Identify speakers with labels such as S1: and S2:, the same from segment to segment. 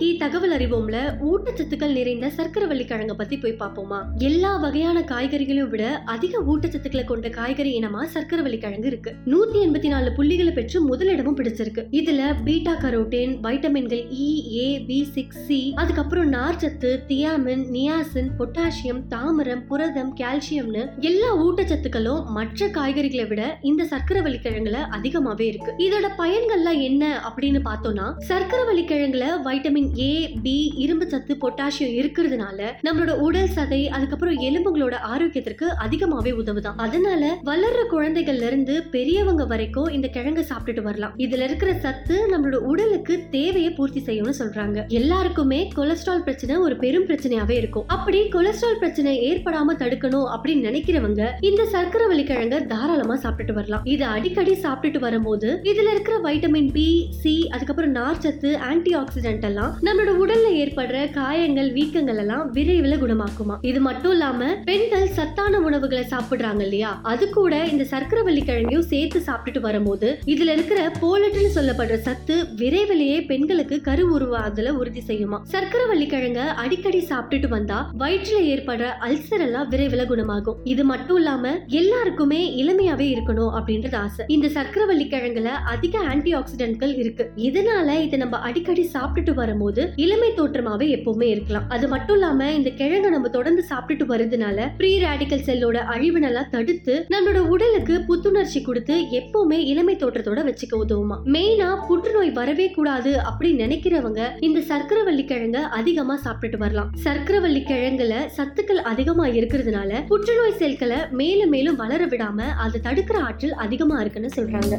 S1: இன்னைக்கு தகவல் அறிவோம்ல ஊட்டச்சத்துக்கள் நிறைந்த சர்க்கரைவள்ளி கிழங்க பத்தி போய் பார்ப்போமா? எல்லா வகையான காய்கறிகளையும் விட அதிக ஊட்டச்சத்துக்களை கொண்ட காய்கறி இனமா சர்க்கரைவள்ளி கிழங்கு இருக்கு. நூத்தி எண்பத்தி நாலு புள்ளிகளை பெற்று முதலிடமும் பிடிச்சிருக்கு. இதுல பீட்டா கரோட்டின் வைட்டமின்கள் E A B six C அதுக்கப்புறம் நார்ச்சத்து தியாமின் நியாசின் பொட்டாசியம் தாமிரம் புரதம் கால்சியம்னு எல்லா ஊட்டச்சத்துக்களும் மற்ற காய்கறிகளை விட இந்த சர்க்கரைவள்ளி கிழங்குல அதிகமாவே இருக்கு. இதோட பயன்கள்லாம் என்ன அப்படின்னு பார்த்தோம்னா சர்க்கரைவள்ளி கிழங்குல வைட்டமின் ஏ பி இரும்பு சத்து பொட்டாசியம் இருக்கிறதுனால நம்மளோட உடல் சதை அதுக்கப்புறம் எலும்புகளோட ஆரோக்கியத்திற்கு அதிகமாவே உதவுதான். அதனால வளர்ற குழந்தைகள்ல இருந்து பெரியவங்க வரைக்கும் இந்த கிழங்கை சாப்பிட்டுட்டு வரலாம். இதுல இருக்கிற சத்து நம்மளோட உடலுக்கு தேவையை பூர்த்தி செய்யும்னு சொல்றாங்க. எல்லாருக்குமே கொலஸ்ட்ரால் பிரச்சனை ஒரு பெரும் பிரச்சனையாவே இருக்கும். அப்படி கொலஸ்ட்ரால் பிரச்சனை ஏற்படாம தடுக்கணும் அப்படின்னு நினைக்கிறவங்க இந்த சர்க்கரை கிழங்க தாராளமா சாப்பிட்டுட்டு வரலாம். இது அடிக்கடி சாப்பிட்டுட்டு வரும்போது இதுல இருக்கிற வைட்டமின் பி சி அதுக்கப்புறம் நார்ச்சத்து ஆன்டி ஆக்சிடென்ட் எல்லாம் நம்மளோட உடல்ல ஏற்படுற காயங்கள் வீக்கங்கள் எல்லாம் விரைவில் குணமாக்குமா? இது மட்டும் இல்லாம பெண்கள் சத்தான உணவுகளை சாப்பிடுறாங்க இல்லையா? அது கூட இந்த சர்க்கரை கிழங்கையும் சேர்த்து சாப்பிட்டுட்டு வரும்போது இதுல இருக்கிற போலட்டுன்னு சொல்லப்படுற சத்து விரைவிலேயே பெண்களுக்கு கரு உருவாதுல உறுதி செய்யுமா? சர்க்கரை கிழங்க அடிக்கடி சாப்பிட்டுட்டு வந்தா வயிற்றுல ஏற்படுற அல்சர் எல்லாம் விரைவில் குணமாகும். இது மட்டும் இல்லாம எல்லாருக்குமே இளமையாவே இருக்கணும் அப்படின்றது ஆசை. இந்த சர்க்கரை கிழங்குல அதிக ஆன்டி ஆக்சிடென்ட்கள் இருக்கு. இதனால இதை நம்ம அடிக்கடி சாப்பிட்டுட்டு வரும்போது இளமை தோற்றமாவே எப்பவுமே இருக்கலாம். அது மட்டும் இல்லாம இந்த கிழங்கு நம்ம தொடர்ந்து சாப்பிட்டுட்டு வரதுனால ப்ரீ ரேடிக்கல் செல்லோட அழிவினெல்லாம் தடுத்து நம்மளோட உடலுக்கு புத்துணர்ச்சி கொடுத்து எப்பவுமே இளமை தோற்றத்தோட வச்சுக்க உதவுமா. மெயினா புற்றுநோய் வரவே கூடாது அப்படின்னு நினைக்கிறவங்க இந்த சர்க்கரைவள்ளி கிழங்க அதிகமா சாப்பிட்டுட்டு வரலாம். சர்க்கரைவள்ளி கிழங்குல சத்துக்கள் அதிகமா இருக்கிறதுனால புற்றுநோய் செல்களை மேலும் மேலும் வளர விடாம அதை தடுக்கிற ஆற்றல் அதிகமா இருக்குன்னு சொல்றாங்க.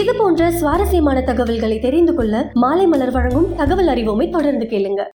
S1: இது போன்ற சுவாரஸ்யமான தகவல்களை தெரிந்து கொள்ள மாலை மலர் வழங்கும் தகவல் அறிவோமை தொடர்ந்து கேளுங்க.